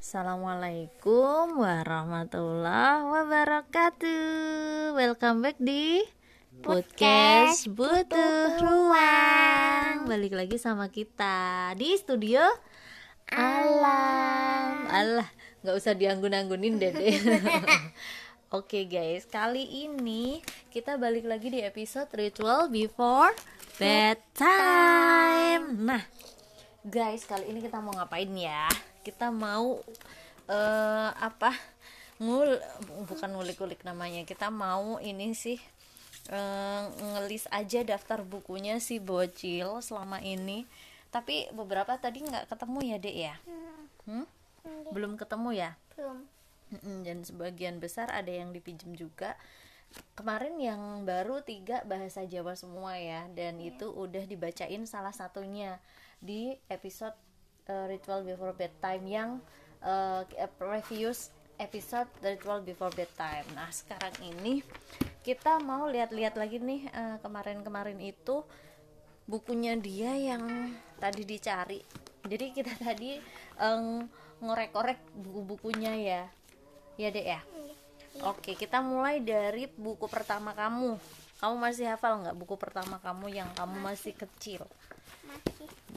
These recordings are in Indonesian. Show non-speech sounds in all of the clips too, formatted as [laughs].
Assalamualaikum warahmatullahi wabarakatuh. Welcome back di Podcast Butuh Ruang. Balik lagi sama kita di studio Alam. Allah, nggak usah dianggun-anggunin deh [laughs] Oke guys, kali ini kita balik lagi di episode Ritual Before Bedtime. Nah, guys kali ini kita mau ngapain ya kita mau uh, apa ngul bukan ngulik-ngulik namanya kita mau ini sih uh, ngelis aja daftar bukunya si bocil selama ini. Tapi beberapa tadi nggak ketemu ya dek ya? Hmm? belum ketemu ya? Belum. Dan sebagian besar ada yang dipinjem juga. Kemarin yang baru tiga bahasa Jawa semua ya dan yeah. itu udah dibacain salah satunya di episode uh, Ritual Before Bedtime yang uh, previous episode Ritual Before Bedtime. Nah, sekarang ini kita mau lihat-lihat lagi nih kemarin kemarin-kemarin itu bukunya dia yang tadi dicari. Jadi kita [laughs] tadi um, ngorek-korek buku-bukunya ya. Ya, Dek ya. Oke, kita mulai dari buku pertama kamu. Kamu masih hafal nggak buku pertama kamu yang kamu masih kecil?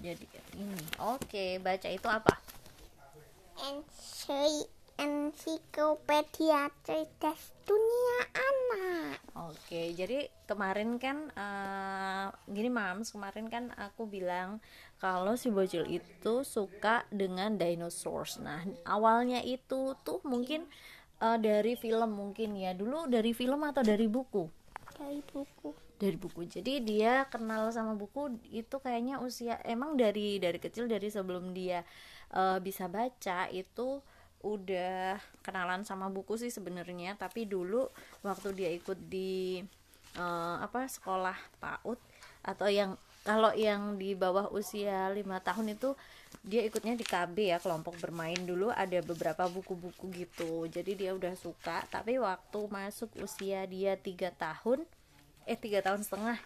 Jadi ini oke baca itu apa? Ensiklopedia cerdas dunia anak. Oke jadi kemarin kan uh, gini mams kemarin kan aku bilang kalau si bocil itu suka dengan dinosaurs. Nah awalnya itu tuh mungkin uh, dari film mungkin ya. Dulu dari film atau dari buku? Dari buku dari buku. Jadi dia kenal sama buku itu kayaknya usia emang dari dari kecil dari sebelum dia uh, bisa baca itu udah kenalan sama buku sih sebenarnya. Tapi dulu waktu dia ikut di uh, apa sekolah PAUD atau yang kalau yang di bawah usia lima tahun itu dia ikutnya di KB ya kelompok bermain. Dulu ada beberapa buku-buku gitu. Jadi dia udah suka. Tapi waktu masuk usia dia tiga tahun eh tiga tahun setengah.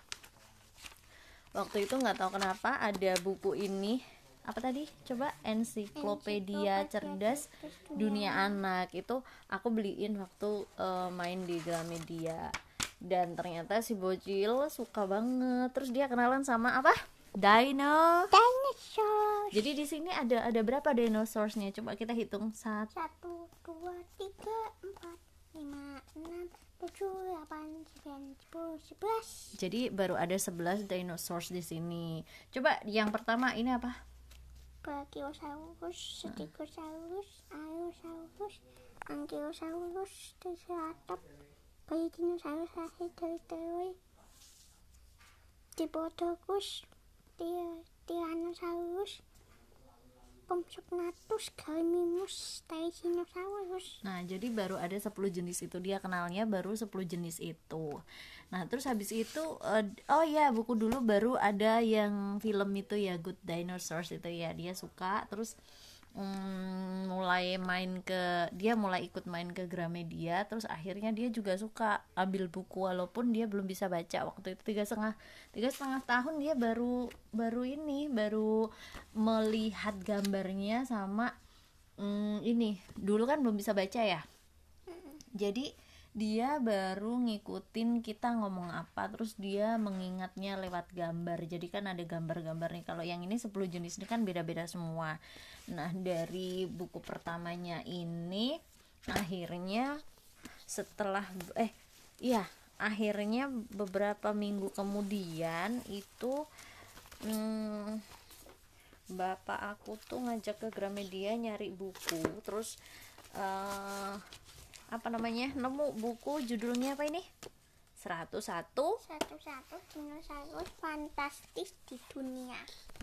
Waktu itu nggak tahu kenapa ada buku ini. Apa tadi? Coba ensiklopedia cerdas dunia anak. Itu aku beliin waktu uh, main di Gramedia. Dan ternyata si bocil suka banget. Terus dia kenalan sama apa? Dino. Dinosaur jadi di sini ada ada berapa dinosaurusnya? Coba kita hitung. Satu satu dua tiga empat lima enam jadi baru ada 11 dinosaurus di sini. Coba yang pertama ini apa? Brachiosaurus, Stegosaurus, Allosaurus, Ankylosaurus, Triceratops, dari telur, Diplodocus, Tyrannosaurus, Compsognathus, Gallimimus, Tyrannosaurus. Nah, jadi baru ada 10 jenis itu dia kenalnya baru 10 jenis itu. Nah, terus habis itu uh, oh ya, buku dulu baru ada yang film itu ya Good Dinosaurs itu ya. Dia suka terus hmm, mulai main ke dia mulai ikut main ke Gramedia terus akhirnya dia juga suka ambil buku walaupun dia belum bisa baca. Waktu itu tiga setengah tiga setengah tahun dia baru baru ini baru melihat gambarnya sama hmm, ini. Dulu kan belum bisa baca ya? Jadi dia baru ngikutin kita ngomong apa terus dia mengingatnya lewat gambar. Jadi kan ada gambar-gambar nih kalau yang ini 10 jenis ini kan beda-beda semua. Nah dari buku pertamanya ini akhirnya setelah eh iya akhirnya beberapa minggu kemudian itu hmm, bapak aku tuh ngajak ke Gramedia nyari buku terus uh, apa namanya nemu buku judulnya apa ini? 101 101 dinosaurus fantastis di dunia.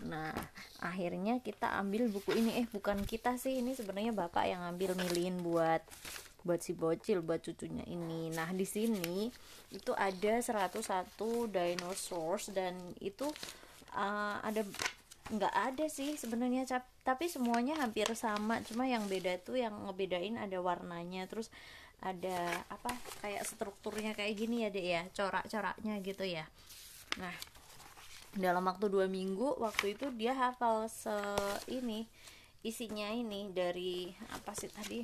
Nah akhirnya kita ambil buku ini. Eh bukan kita sih ini sebenarnya bapak yang ambil milihin buat buat si bocil buat cucunya ini. Nah di sini itu ada 101 dinosaurs dan itu uh, ada nggak ada sih sebenarnya tapi semuanya hampir sama cuma yang beda tuh yang ngebedain ada warnanya terus ada apa kayak strukturnya kayak gini ya dek ya corak-coraknya gitu ya. Nah dalam waktu dua minggu waktu itu dia hafal se ini isinya ini dari apa sih tadi?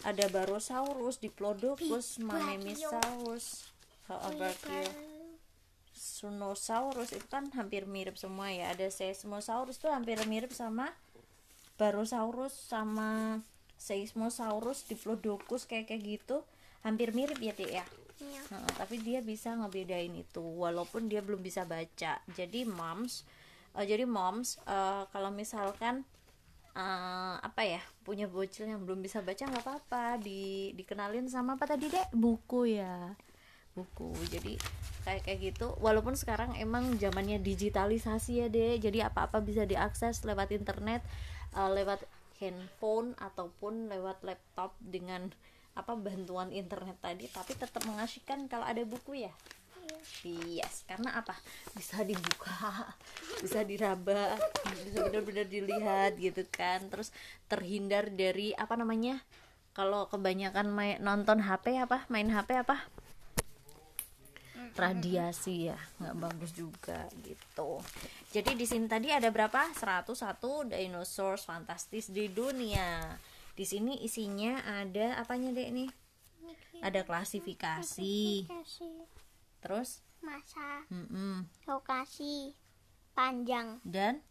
Ada Barosaurus, Diplodocus, Mammisaurus, Brachio, Sunosaurus itu kan hampir mirip semua ya. Ada Seismosaurus tuh hampir mirip sama Barosaurus sama Seismosaurus, Diplodocus kayak kayak gitu hampir mirip ya Dek ya. Iya. Nah, tapi dia bisa ngebedain itu walaupun dia belum bisa baca. Jadi moms eh, jadi moms eh, kalau misalkan eh, apa ya punya bocil yang belum bisa baca nggak apa-apa di dikenalin sama apa tadi dek buku ya buku jadi kayak kayak gitu walaupun sekarang emang zamannya digitalisasi ya dek jadi apa-apa bisa diakses lewat internet eh, lewat handphone ataupun lewat laptop dengan apa bantuan internet tadi tapi tetap mengasihkan kalau ada buku ya Yes, karena apa? Bisa dibuka, [laughs] bisa diraba, bisa benar-benar dilihat gitu kan. Terus terhindar dari apa namanya? Kalau kebanyakan main nonton HP apa? Main HP apa? Radiasi ya, nggak bagus juga gitu. Jadi di sini tadi ada berapa? 101 dinosaurus fantastis di dunia. Di sini isinya ada apanya dek nih? Ada klasifikasi. Terus, masa, lokasi, panjang dan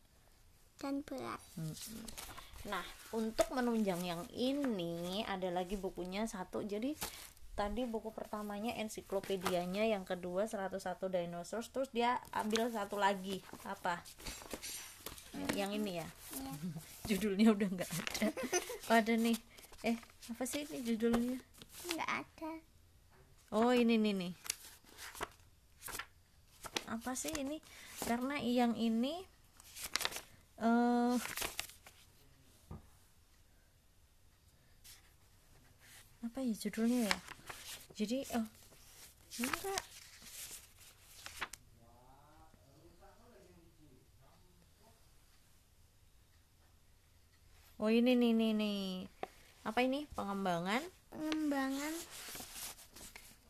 dan berat. Nah, untuk menunjang yang ini ada lagi bukunya satu. Jadi tadi buku pertamanya ensiklopedianya, yang kedua 101 dinosaurus, terus dia ambil satu lagi. Apa? Yang ini ya. Iya. [laughs] Judulnya udah nggak ada. Oh, ada nih. Eh, apa sih ini judulnya? Enggak ada. Oh, ini nih nih. Apa sih ini? Karena yang ini eh apa ya judulnya ya? Jadi oh ini enggak. Oh ini nih nih nih. Apa ini? Pengembangan? Pengembangan.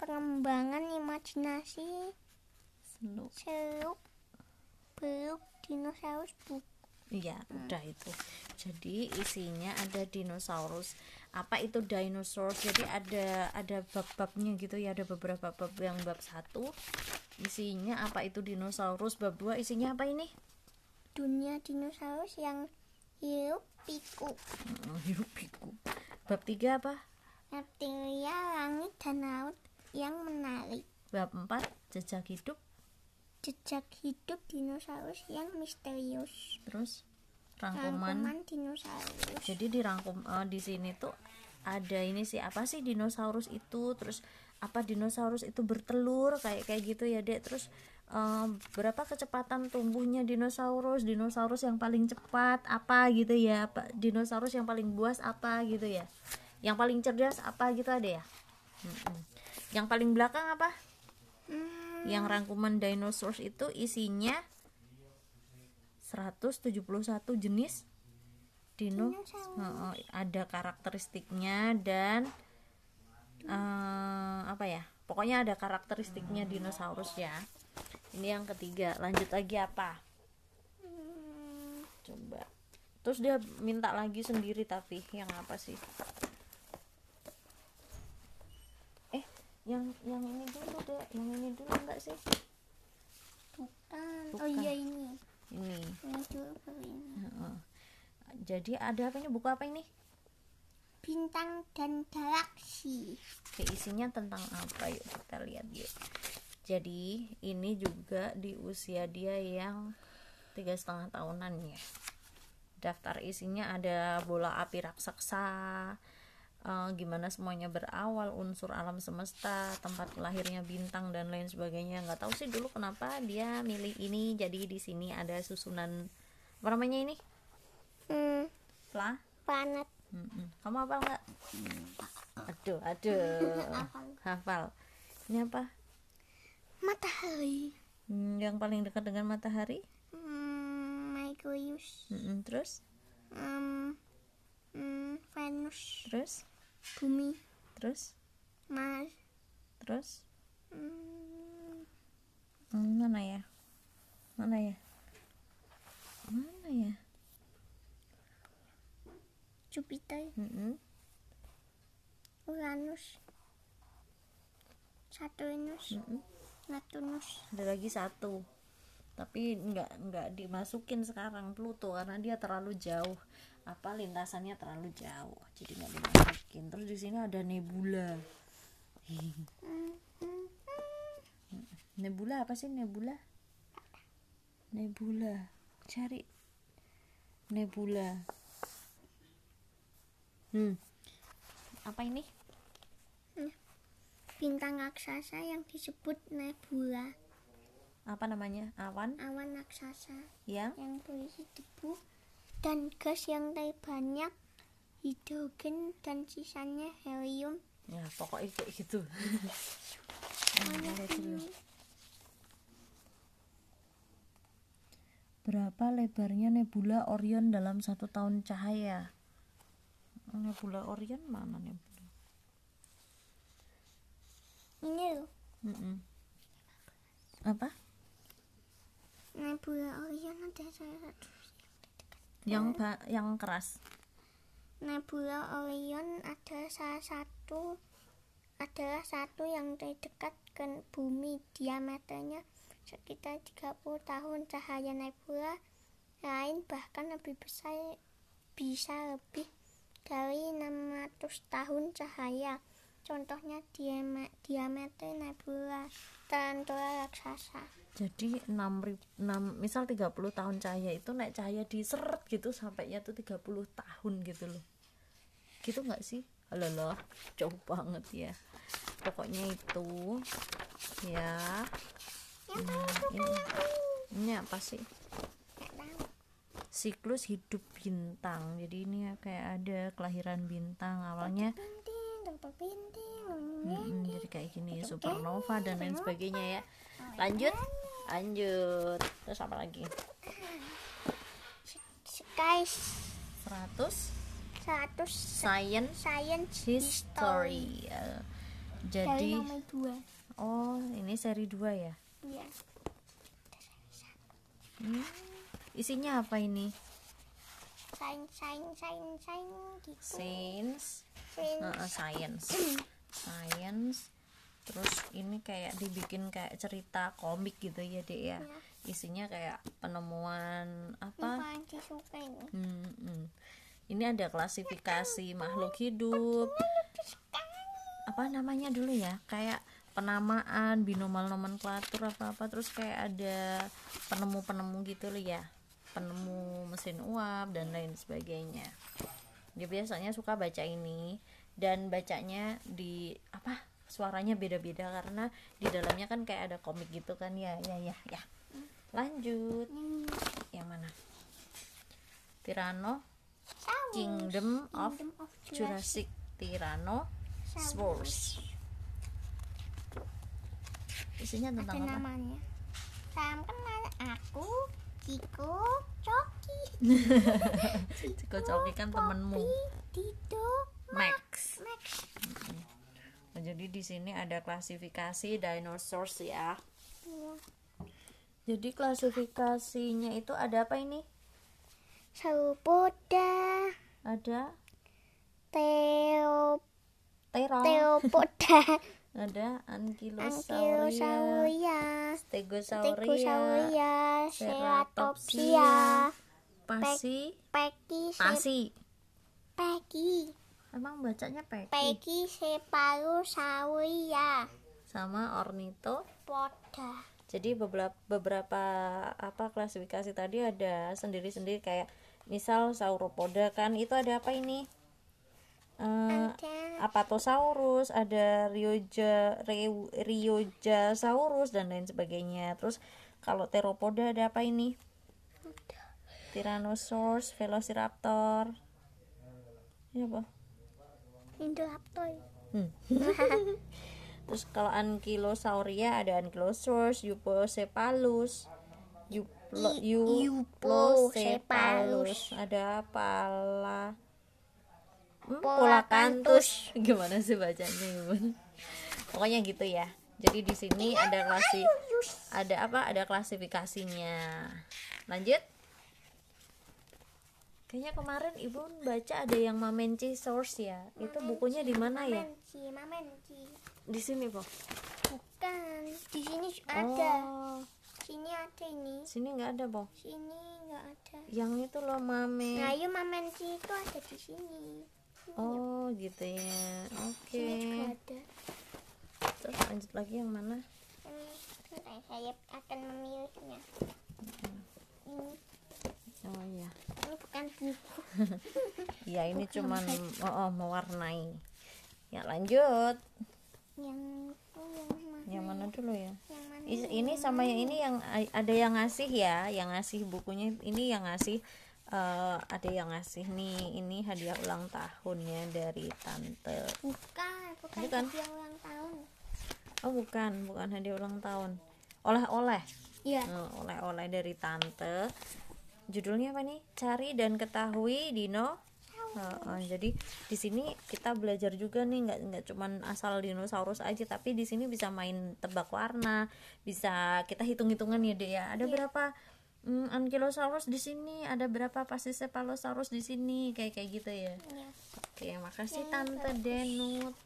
Pengembangan imajinasi. Snoop seluk beluk dinosaurus buku Iya, udah itu. Jadi isinya ada dinosaurus. Apa itu dinosaurus? Jadi ada ada bab-babnya gitu ya, ada beberapa bab yang bab satu isinya apa itu dinosaurus, bab dua isinya apa ini? dunia dinosaurus yang hidup piku Mm, Hidup piku. Bab tiga apa? reptilia langit dan laut yang menarik Bab empat jejak hidup. jejak hidup dinosaurus yang misterius Terus rangkuman. rangkuman dinosaurus. Jadi dirangkum eh, di sini tuh ada ini sih apa sih dinosaurus itu? Terus apa dinosaurus itu bertelur kayak kayak gitu ya dek. Terus eh, berapa kecepatan tumbuhnya dinosaurus? Dinosaurus yang paling cepat apa gitu ya? Apa dinosaurus yang paling buas apa gitu ya? Yang paling cerdas apa gitu ada ya? Yang paling belakang apa? Hmm, yang rangkuman dinosaurus itu isinya 171 jenis dino. Ada karakteristiknya dan eh, apa ya pokoknya ada karakteristiknya dinosaurus ya. Ini yang ketiga lanjut lagi apa? Coba. Terus dia minta lagi sendiri tapi yang apa sih? Eh yang yang ini dulu deh yang ini dulu enggak sih? Bukan. oh Bukan. iya ini ini. Jadi ada apa ini buku apa ini? Bintang dan galaksi. Oke, isinya tentang apa? Yuk kita lihat yuk. Jadi ini juga di usia dia yang tiga setengah tahunan ya. Daftar isinya ada bola api raksasa, eh, gimana semuanya berawal, unsur alam semesta, tempat lahirnya bintang dan lain sebagainya. Nggak tahu sih dulu kenapa dia milih ini. Jadi di sini ada susunan apa namanya ini? hmm, Pla? planet Mm-mm. Kamu hafal nggak? Aduh, aduh. [laughs] Hafal. Ini apa? matahari Hmm, yang paling dekat dengan matahari? hmm, Merkurius Mm-mm, Terus? hmm, hmm, Venus Terus? bumi Terus? Mars Terus? hmm, Hmm, mana ya? Mana ya? Mana ya? Jupiter, Mm-mm. Uranus, Saturnus, Mm-mm. Neptunus. ada lagi satu tapi nggak nggak dimasukin sekarang Pluto karena dia terlalu jauh apa lintasannya terlalu jauh jadi nggak dimasukin. Terus di sini ada nebula. Nebula apa sih nebula? Nebula. Cari. Nebula. Hmm. Apa ini? Bintang raksasa yang disebut nebula, apa namanya? Awan? Awan raksasa yang? yang berisi debu dan gas yang lebih banyak, hidrogen dan sisanya helium. ya pokoknya kayak gitu. Berapa lebarnya nebula Orion dalam satu tahun cahaya? Nebula Orion mana nebula? Ini loh, Mm-mm. Apa? nebula Orion ada salah satu. Yang ba- yang keras. Nebula Orion ada salah satu adalah satu yang terdekat ke bumi. Diameternya sekitar 30 tahun. Cahaya nebula lain bahkan lebih besar bisa lebih dari 600 tahun cahaya. Contohnya diame- diameter nebula tarantula raksasa Jadi 6, misal 30 tahun cahaya itu naik cahaya diseret gitu sampainya tuh 30 tahun gitu loh. Gitu nggak sih? Alah jauh banget ya. Pokoknya itu ya. Nah, ini, ini apa sih? Siklus hidup bintang. Jadi ini ya kayak ada kelahiran bintang awalnya Mm-mm, jadi kayak gini supernova dan lain sebagainya ya. Lanjut, lanjut. Terus apa lagi? sky 100 100 science science history. Eh, dari Jadi oh, ini seri 2 ya. Iya. Hmm, isinya apa ini? Sains, sains, sains, sains gitu. Sains. eh, eh, science. Science. Terus ini kayak dibikin kayak cerita komik gitu ya, Dek ya. Isinya kayak penemuan apa? Apa yang suka ini? Hmm, hmm. Ini ada klasifikasi makhluk hidup. Apa namanya dulu ya? Kayak penamaan, binomal nomenklatur apa-apa terus kayak ada penemu-penemu gitu loh ya. Penemu mesin uap dan lain sebagainya. Dia biasanya suka baca ini dan bacanya di apa? Suaranya beda-beda karena di dalamnya kan kayak ada komik gitu kan ya, ya, ya, ya. Lanjut. Yang mana? Tirano. Kingdom of Kingdom of Jurassic Tyrannosaurus. Isinya Ada tentang apa? namanya. Salam kenal aku, Ciko, Coki, [laughs] Ciko Coki kan temenmu. Tito, Max. Max. Nah, jadi di sini ada klasifikasi dinosaurs ya. Iya. Jadi klasifikasinya itu ada apa ini? Saupoda, Ada? Teo, Tera, Teopoda, [laughs] ada Ankylosauria, Ankylosauria, Stegosauria, Tegosauria, Ceratopsia, Ceratopsia, Pasi, Peki, Pasi. Peki, Emang bacanya Peki Peki Cephalosauria, sama Ornito? Poda. jadi beberapa beberapa apa klasifikasi tadi ada sendiri-sendiri kayak misal sauropoda kan itu ada apa ini? Eh, Ada. Apatosaurus ada Rioja Reu- Riojasaurus dan lain sebagainya. Terus kalau teropoda ada apa ini? Tyrannosaurus Velociraptor. Ini apa Indoraptor. Hmm. [laughs] Terus kalau Ankylosauria ada Ankylosaurus, Euoplocephalus, Euplo, ada pala hmm, Polacanthus. [laughs] Gimana sih bacanya, Bun? Pokoknya gitu ya. Jadi di sini ada klasi ada apa? Ada klasifikasinya. Lanjut. Kayaknya kemarin ibu baca ada yang Mamenci Source ya itu bukunya di mana ya Mamenci, Mamenci. di sini kok Bukan. Di sini ada. oh Sini ada ini. sini nggak ada po Sini nggak ada. yang itu loh mame Nah, yuk Mamenci itu ada di sini. oh gitu ya oke Sini juga ada. terus lanjut lagi yang mana Ini saya akan memilihnya. Ini, oh [laughs] iya ini bukan buku. ya ini cuman oh, oh, mewarnai ya lanjut Yang itu yang mana? yang mana dulu ya Yang mana? Ini sama yang ini yang ada yang ngasih ya yang ngasih bukunya ini yang ngasih eh, ada yang ngasih nih ini hadiah ulang tahunnya dari tante Bukan, bukan, Bukan. hadiah ulang tahun. oh bukan bukan hadiah ulang tahun oleh-oleh Iya. Eh, oleh-oleh dari tante judulnya apa nih? Cari dan ketahui Dino. Heeh, jadi di sini kita belajar juga nih nggak nggak cuman asal dinosaurus aja tapi di sini bisa main tebak warna bisa kita hitung hitungan ya deh ya. Ada berapa mm, ankylosaurus di sini ada berapa pachycephalosaurus di sini kayak kayak gitu ya. Iya. oke makasih tante Denut.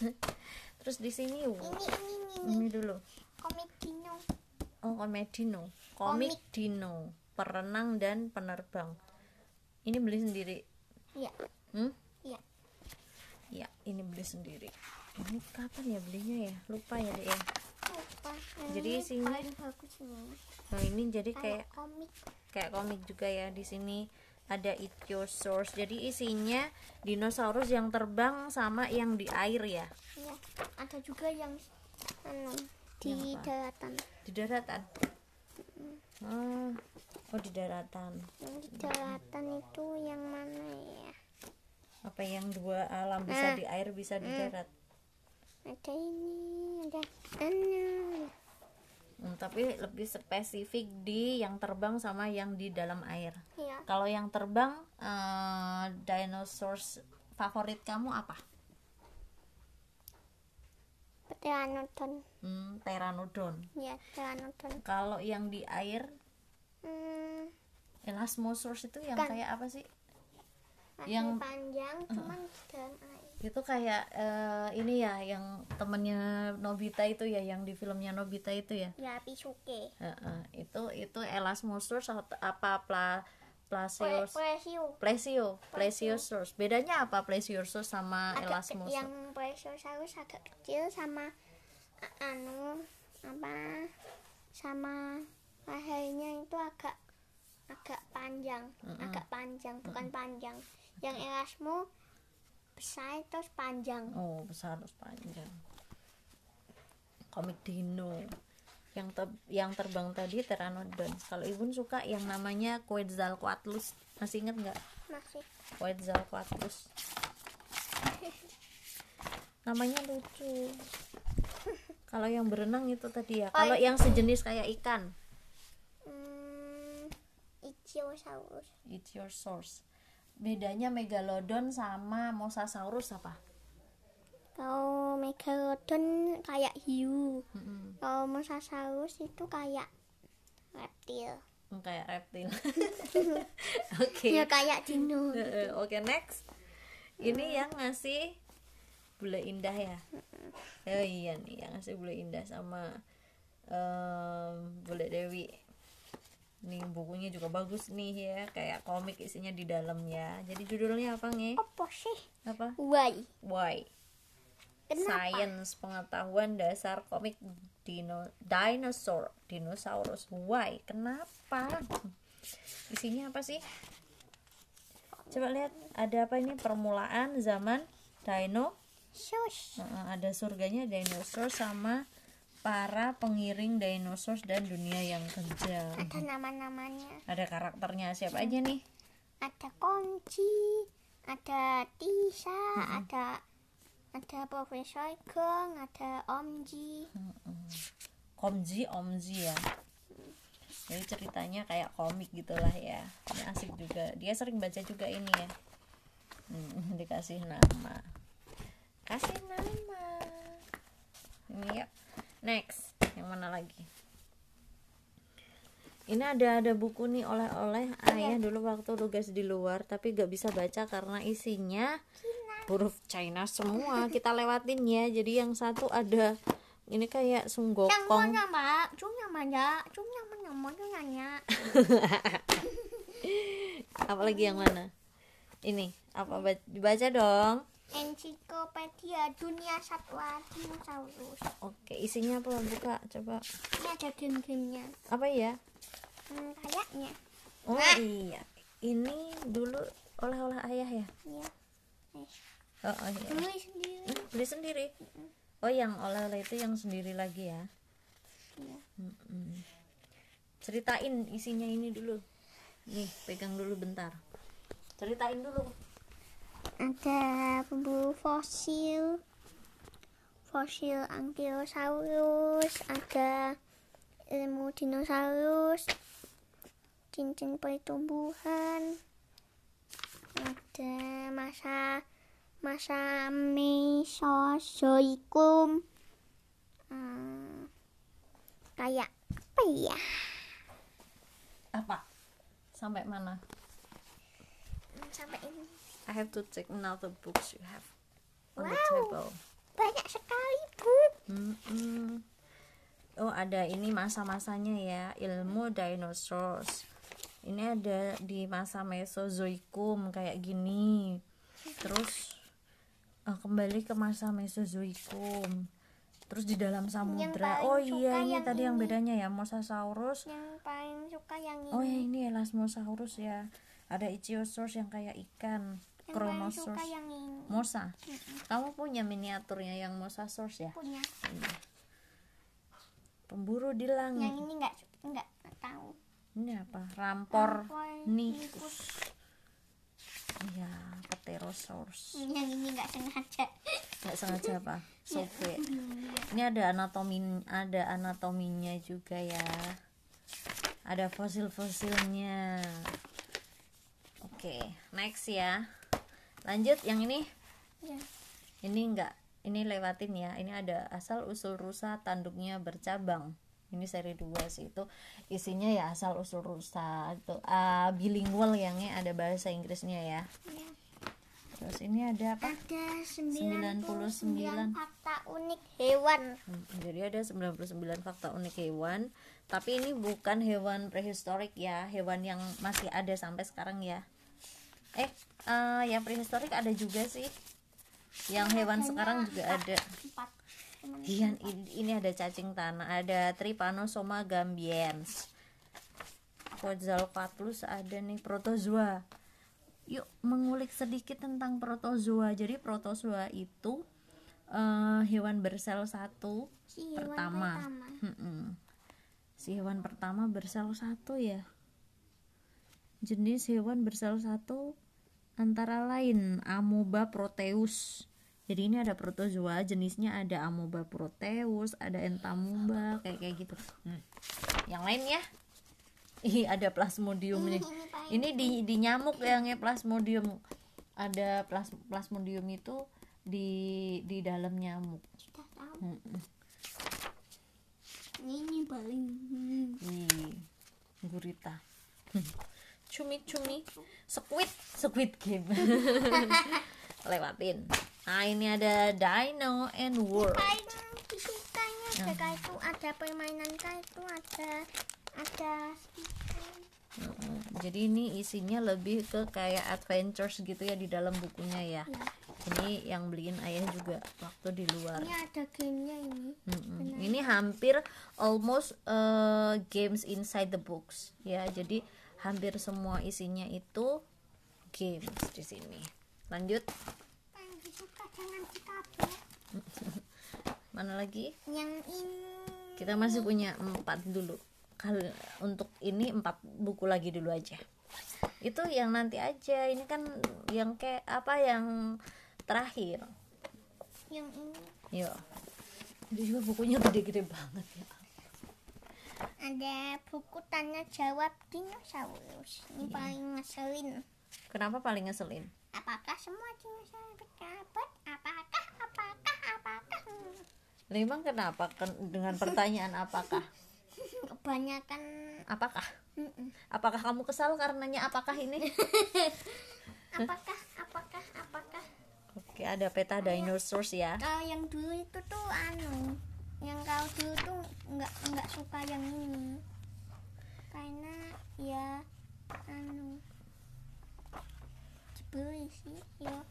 [laughs] Terus di sini uh, Ini, ini, ini. ini dulu. Komik Dino. Oh, komik dino. Komik dino, perenang dan penerbang. Ini beli sendiri. Iya. Hmm? Iya. Ya, ini beli sendiri. Ini kapan ya belinya ya? Lupa ya, Dek ya. Lupa. Jadi isinya-. Nah, ini jadi Kayak kayak komik. kayak komik juga ya di sini ada ichthyosaurus. Jadi isinya dinosaurus yang terbang sama yang di air ya, Iya. Ada juga yang anu di Yang daratan. di daratan. Oh, oh di daratan. Yang di daratan itu yang mana ya? Apa yang dua alam bisa Nah. di air bisa di darat? Ada ini, ada anu. Hmm, tapi lebih spesifik di yang terbang sama yang di dalam air. Iya. Kalau yang terbang, eh dinosaurs favorit kamu apa? Pteranodon. Hmm, Pteranodon. Ya, pteranodon. Kalau yang di air, Hmm, Elasmosaurus itu yang Bukan. kayak apa sih? masih Yang- panjang, cuman di dalam air. Itu kayak eh, ini ya, yang temennya Nobita itu ya, yang di filmnya Nobita itu ya. Ya, Pisuke. Heeh, itu itu Elasmosaurus atau apa pla Placeus Plesio. Plesio, Plesiosaurus. Bedanya apa Plesiosaurus sama Agak ke- Elasmosaurus? yang Plesiosaurus agak kecil sama a- anu apa sama lehernya itu agak agak panjang agak panjang bukan panjang yang Erasmus besar terus panjang Oh, besar terus panjang. Komik dino. Yang te- yang terbang tadi Pteranodon. Kalau Ibu suka yang namanya Quetzalcoatlus. Masih inget nggak? masih Quetzalcoatlus. [laughs] Namanya lucu. Kalau yang berenang itu tadi ya. Kalau yang sejenis kayak ikan, hmm, Ichthyosaurus Ichthyosaurus. Bedanya Megalodon sama Mosasaurus apa? Kalau Megalodon kayak hiu Mm-mm. kalau Mosasaurus itu kayak reptil Hmm, Kayak reptil. [laughs] Oke. ya kayak dino Eh, Oke next. Ini yang ngasih bule indah ya. Oh iya nih yang ngasih bule indah sama em, bule Dewi. Nih bukunya juga bagus nih ya, kayak komik isinya di dalamnya. Jadi judulnya apa nih? apa sih Apa? why Why? Kenapa Science pengetahuan dasar komik dino dinosaur dinosaurus. Why? Kenapa? Isinya apa sih? Coba lihat ada apa ini permulaan zaman dino. Heeh, ada surganya dinosaur sama para pengiring dinosaur dan dunia yang kejam. Ada nama-namanya. Ada karakternya siapa aja nih? Ada Konci, ada Tisa, ada ada Profesor Gong, ada Om Ji. Komji Omji ya. Jadi ceritanya kayak komik gitulah ya. Ini asik juga. Dia sering baca juga ini ya. Hmm, [laughs] dikasih nama. Kasih nama. Ini ya. Next, yang mana lagi? ini ada ada buku nih oleh-oleh ayah dulu waktu tugas di luar tapi gak bisa baca karena isinya huruf China semua kita lewatin ya jadi yang satu ada ini kayak sunggokong nanya. [laughs] apalagi yang mana ini apa ba- dibaca dong Ensiklopedia Dunia Satwa Dinosaurus. oke isinya apa buka coba Ini ada game-gamenya. apa ya Hmm, kayaknya. oh Nah. iya ini dulu oleh-oleh ayah ya Iya. Eh, oh, oh iya. Beli sendiri. Hmm, beli sendiri. Oh yang oleh-oleh itu yang sendiri lagi ya? Iya. Mm-mm. ceritain isinya ini dulu. Nih pegang dulu bentar. Ceritain dulu. Ada pemburu fosil, fosil Ankylosaurus, ada ilmu dinosaurus, cincin pertumbuhan, ada masa masa Mesozoikum, Hmm, kayak apa ya? apa sampai mana Sampai ini I have to check another books you have on the Wow. table banyak sekali. Mm-mm. oh ada ini masa-masanya ya ilmu dinosaurs ini ada di masa Mesozoikum kayak gini terus eh, kembali ke masa Mesozoikum terus di dalam samudra. Oh iya ini yang tadi yang ini. bedanya ya Mosasaurus. Yang paling suka yang ini. oh ya ini Elasmosaurus ya. Ada Ichthyosaurus yang kayak ikan. Yang Kronosaurus yang ini. Mosa. Kamu punya miniaturnya yang Mosasaurus ya? Punya. pemburu di Yang langit ini enggak enggak tahu. ini apa? Rampor Rampor nikus. Iya pterosaurus Yang ini enggak sengaja. nggak sengaja apa? Sobe ini ada anatomi ada anatominya juga ya. Ada fosil fosilnya oke next ya. Lanjut yang ini? Ya. ini enggak ini lewatin ya. Ini ada asal usul rusa tanduknya bercabang. Ini seri 2 sih itu isinya ya asal usul rusa. Itu ah, bilingual yang ini ada bahasa Inggrisnya ya. Ya. Terus ini ada apa? Ada 99 99 fakta unik hewan. Hmm, jadi ada 99 fakta unik hewan. Tapi ini bukan hewan prehistorik ya hewan yang masih ada sampai sekarang ya. Eh eh, yang prehistorik ada juga sih. Yang hewan sekarang juga ada. Iya, ini, ini ada cacing tanah, ada Trypanosoma gambiens. Quetzalcoatlus ada nih protozoa. Yuk mengulik sedikit tentang protozoa. Jadi protozoa itu eh, hewan bersel satu si hewan pertama. pertama. Si hewan pertama bersel satu ya. Jenis hewan bersel satu antara lain Amoeba proteus. Jadi ini ada protozoa, jenisnya ada Amoeba proteus, ada Entamoeba, kayak kayak gitu. Hmm. Yang lain ya? Ih, ada plasmodium nih. Ini di di nyamuk yang ya plasmodium. Ada plas, plasmodium itu di di dalam nyamuk. Mm-mm. Ini paling Ih, gurita. Cumi-cumi, squid, squid game. [laughs] Lewatin. Nah, ini ada Dino and World. ada kayak itu ada permainan kayak itu ada ada. Jadi ini isinya lebih ke kayak adventures gitu ya di dalam bukunya ya. Ini yang beliin ayah juga waktu di luar. ini ada gamenya ini Mm-mm. Ini hampir almost uh, games inside the books ya. Jadi hampir semua isinya itu games di sini. Lanjut, [laughs] mana lagi? yang ini Kita masih punya empat dulu. Kalau untuk ini empat buku lagi dulu aja. Itu yang nanti aja. Ini kan yang kayak apa yang terakhir. yang ini Yuk. Ini juga bukunya gede-gede banget ya. ada buku tanya jawab dinosaurus ini paling ngeselin Kenapa paling ngeselin? apakah semua dinosaurus berkabut apakah apakah apakah Memang kenapa Ken- dengan pertanyaan apakah? Kebanyakan apakah? Mm-mm. apakah kamu kesal karenanya apakah ini? [laughs] Apakah apakah apakah? Oke ada peta dinosaurs ya. kalau yang dulu itu tuh anu yang kau dulu tuh nggak nggak suka yang ini. Karena ya anu dibeli sih ya.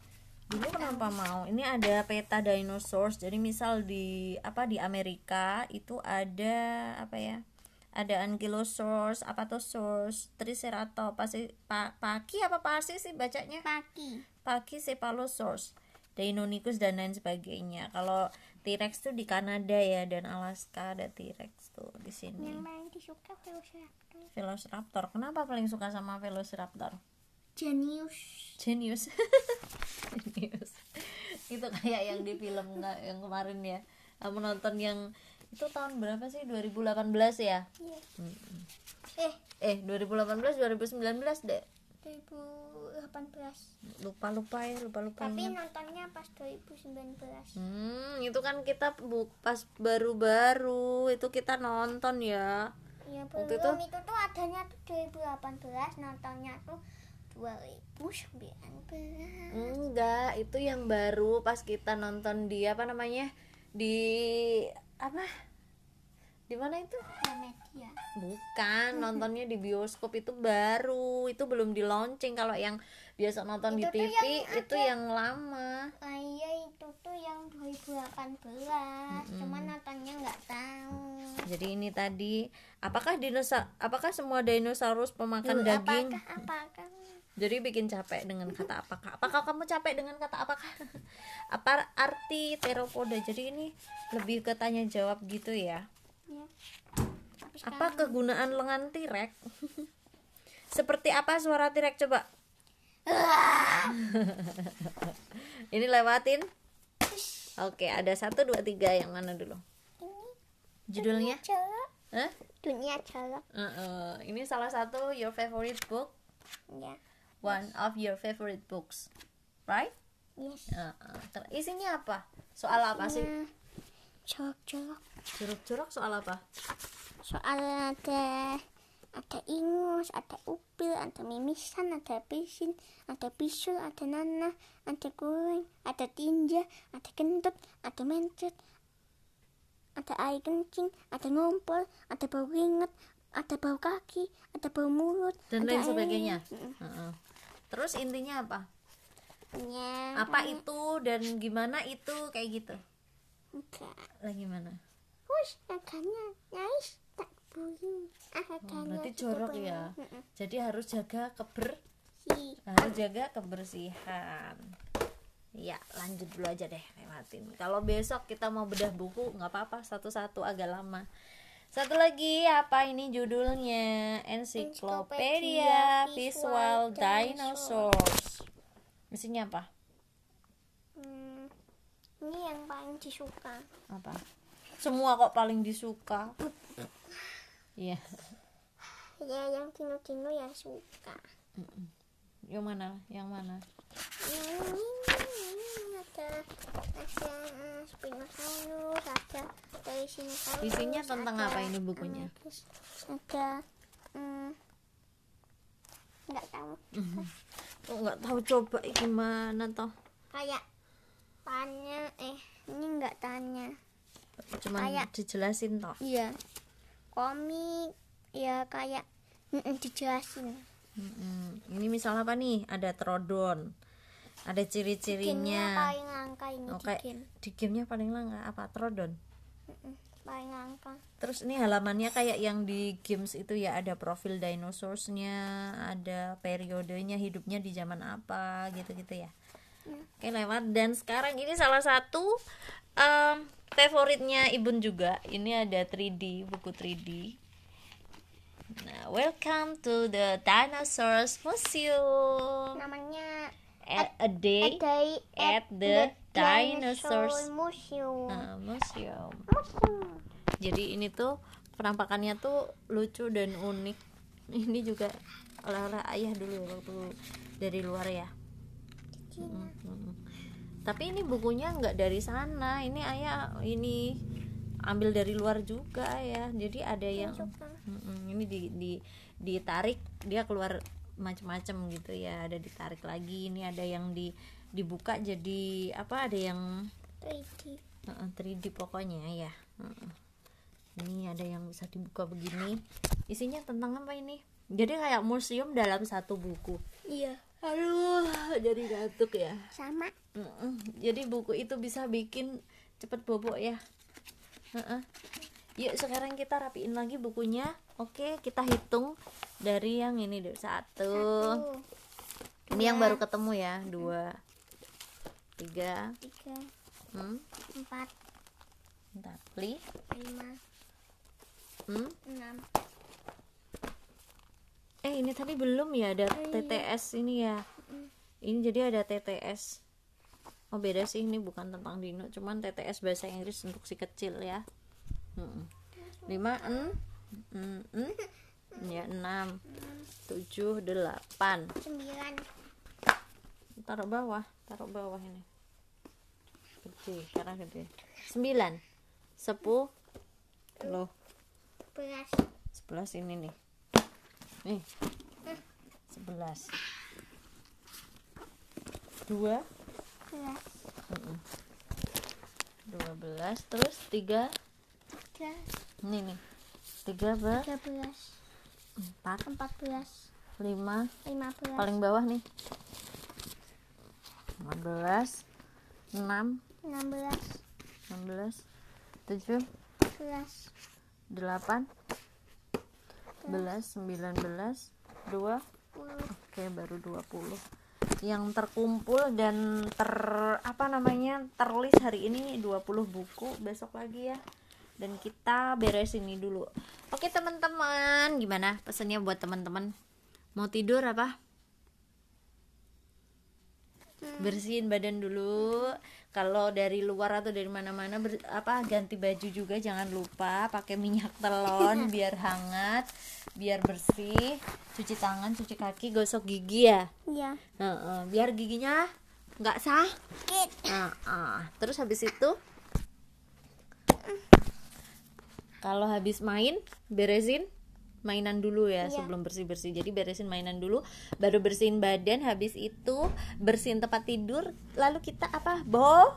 Dulu kenapa mau? Ini ada peta dinosaurs jadi misal di apa di Amerika itu ada apa ya ada ankylosaurus apatosaurus triceratops pasti pa, paki apa pasti sih bacanya? Pagi. Paki cephalosaurus deinonychus dan lain sebagainya. Kalau T-Rex tuh di Kanada ya dan Alaska ada T-Rex tuh di sini. Yang paling disuka velociraptor. Velociraptor. Kenapa paling suka sama Velociraptor? Genius. Genius. [laughs] Genius. Itu kayak yang di film yang kemarin ya. Kamu nonton yang itu tahun berapa sih? 2018 ya? Iya. Mm-mm. eh. Eh 2018 2019 deh 2018 lupa lupa ya lupa lupa tapi ingat. nontonnya pas 2019 hmm itu kan kita bu pas baru-baru itu kita nonton ya. Ya Waktu belum. Itu- itu, tuh adanya tuh 2018 nontonnya tuh 2019 enggak itu yang baru pas kita nonton di apa namanya di apa? Di mana itu? Media Bukan, [laughs] nontonnya di bioskop itu baru, itu belum di launching. Kalau yang biasa nonton di Itu tuh TV yang itu ada- yang lama. ah, iya itu tuh yang 2018 cuman nontonnya nggak tahu. Jadi ini tadi, apakah dinosaurus apakah semua dinosaurus pemakan Duh, daging? apakah apakah Jadi bikin capek dengan kata apakah? Apakah kamu capek dengan kata apakah? [laughs] Apa arti teropoda? Jadi ini lebih ke tanya jawab gitu ya. ya Tapi Apa kegunaan lengan T-Rex? [laughs] Seperti apa suara T-Rex coba? [laughs] Ini lewatin. Oke, ada satu dua tiga yang mana dulu? ini Judulnya? colok dunia colok Uh, uh, ini salah satu your favorite book, ya one of your favorite books, right? yes Uh, uh. Isinya apa? Soal apa sih? Colok Jorok-jorok soal apa? soal ada ada ingus ada upil ada mimisan ada pisin ada bisul ada nanah ada goreng ada tinja ada kentut ada mencet ada air kencing ada ngompol ada bau keringet ada bau kaki ada bau mulut Dan ada lain air sebagainya. minum. Uh, uh. Terus intinya apa? ya Apa itu dan gimana itu kayak gitu? enggak. Lah gimana? Wus, agaknya guys tak bunyi Oh, agaknya berarti jorok ya. Jadi harus jaga keber? Si. Harus jaga kebersihan. Ya lanjut dulu aja deh lewatin. Kalau besok kita mau bedah buku nggak apa-apa satu-satu agak lama satu lagi apa ini judulnya? Encyclopedia Visual Dinosaurs. Isinya apa? Hmm, ini yang paling disuka. apa? Semua kok paling disuka? Iya. Ya, yang Tino-Tino ya suka. yang mana? Yang mana? Yang ini ada ada uh, Spinosaurus, ada Triceratops. Isinya tentang ada, apa ini bukunya? uh, terus ada hmm, nggak tahu. [laughs] oh, nggak tahu coba gimana toh Kayak tanya eh ini nggak tanya. cuma Kayak- dijelasin toh Iya. Komik ya kayak mm, dijelasin. Mm-mm. Ini misal apa nih? Ada trodon. Ada ciri-cirinya. paling langka ini Oh, di kayak game. di gamenya paling langka apa? Trodon. Mm-mm, paling langka. Terus ini halamannya kayak yang di games itu ya ada profil dinosaurusnya, ada periodenya hidupnya di zaman apa gitu-gitu ya. Oke lewat dan sekarang ini salah satu em, favoritnya Ibun juga. Ini ada 3D buku 3D. Nah, welcome to the Dinosaurs Museum. Namanya A, a day Day at the Dinosaurs Museum. uh, Museum. Museum. Jadi ini tuh penampakannya tuh lucu dan unik. Ini juga oleh-oleh ayah dulu waktu dari luar ya. Tapi ini bukunya nggak dari sana. Ini ayah ini ambil dari luar juga ya jadi ada yang ini di, di ditarik dia keluar macam-macam gitu ya. Ada ditarik lagi ini ada yang di dibuka jadi apa ada yang 3D uh, 3D pokoknya ya. Uh-uh. ini ada yang bisa dibuka begini. Isinya tentang apa ini? Jadi kayak museum dalam satu buku. Iya. Aduh jadi ngantuk ya. Sama. Mm-mm. jadi buku itu bisa bikin cepet bobok ya. Heeh. yuk sekarang kita rapiin lagi bukunya. Oke kita hitung dari yang ini deh satu. Satu. Ini yang baru ketemu ya dua tiga tiga. hmm? Empat. Bentar Li. lima. Hmm? Enam. Eh ini tadi belum ya ada Oh, iya. TTS ini ya? Ini jadi ada TTS oh beda sih ini bukan tentang Dino cuman TTS bahasa Inggris untuk si kecil ya. Mm-mm. lima en en, en, [laughs] ya enam tujuh delapan. Sembilan. Taruh bawah taruh bawah ini. Gede karena gede. Sembilan. Sepuluh. Loh. Belas sebelas ini nih. Nih. Sebelas. Dua. Belas dua belas terus tiga. Tiga ini nih. Tiga ber tiga belas empat. Empat belas. Lima. Lima belas. Paling bawah nih. Lima belas. Enam. Enam belas. Enam belas. Tujuh. Belas delapan. Belas. Sembilan belas. Dua. Puluh Oke, baru 20. Yang terkumpul dan ter apa namanya? terlis hari ini 20 buku, besok lagi ya. Dan kita beres ini dulu. Oke, teman-teman, gimana pesannya buat teman-teman? Mau tidur apa? Bersihin badan dulu. Kalau dari luar atau dari mana-mana apa ganti baju juga jangan lupa pakai minyak telon [laughs] biar hangat, biar bersih. Cuci tangan, cuci kaki, gosok gigi ya. iya Heeh, biar giginya nggak sakit. Heeh. Terus habis itu kalau habis main beresin mainan dulu ya Iya. sebelum bersih bersih jadi beresin mainan dulu baru bersihin badan habis itu bersihin tempat tidur lalu kita apa bo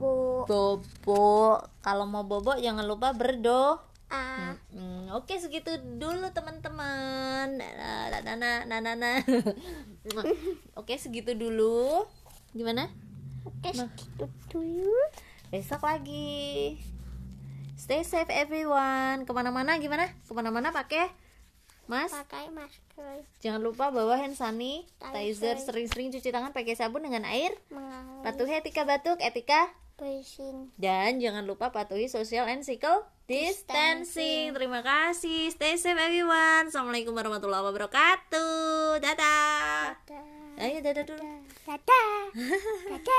bu bobo kalau mau bobo jangan lupa berdoa a Hmm, oke segitu dulu teman-teman. Nah, nah, nah. oke segitu dulu. Gimana? oke segitu dulu Besok lagi. Stay safe everyone. Ke mana-mana gimana? Ke mana-mana pakai Mas. pakai masker Jangan lupa bawa hand sanitizer. Sering-sering cuci tangan pakai sabun dengan air. mengalir Patuhi etika batuk, etika bersin Dan jangan lupa patuhi social and physical distancing. Terima kasih. Stay safe everyone. Assalamualaikum warahmatullahi wabarakatuh. Dadah. dadah Ayo dadah dulu. dadah dadah [laughs]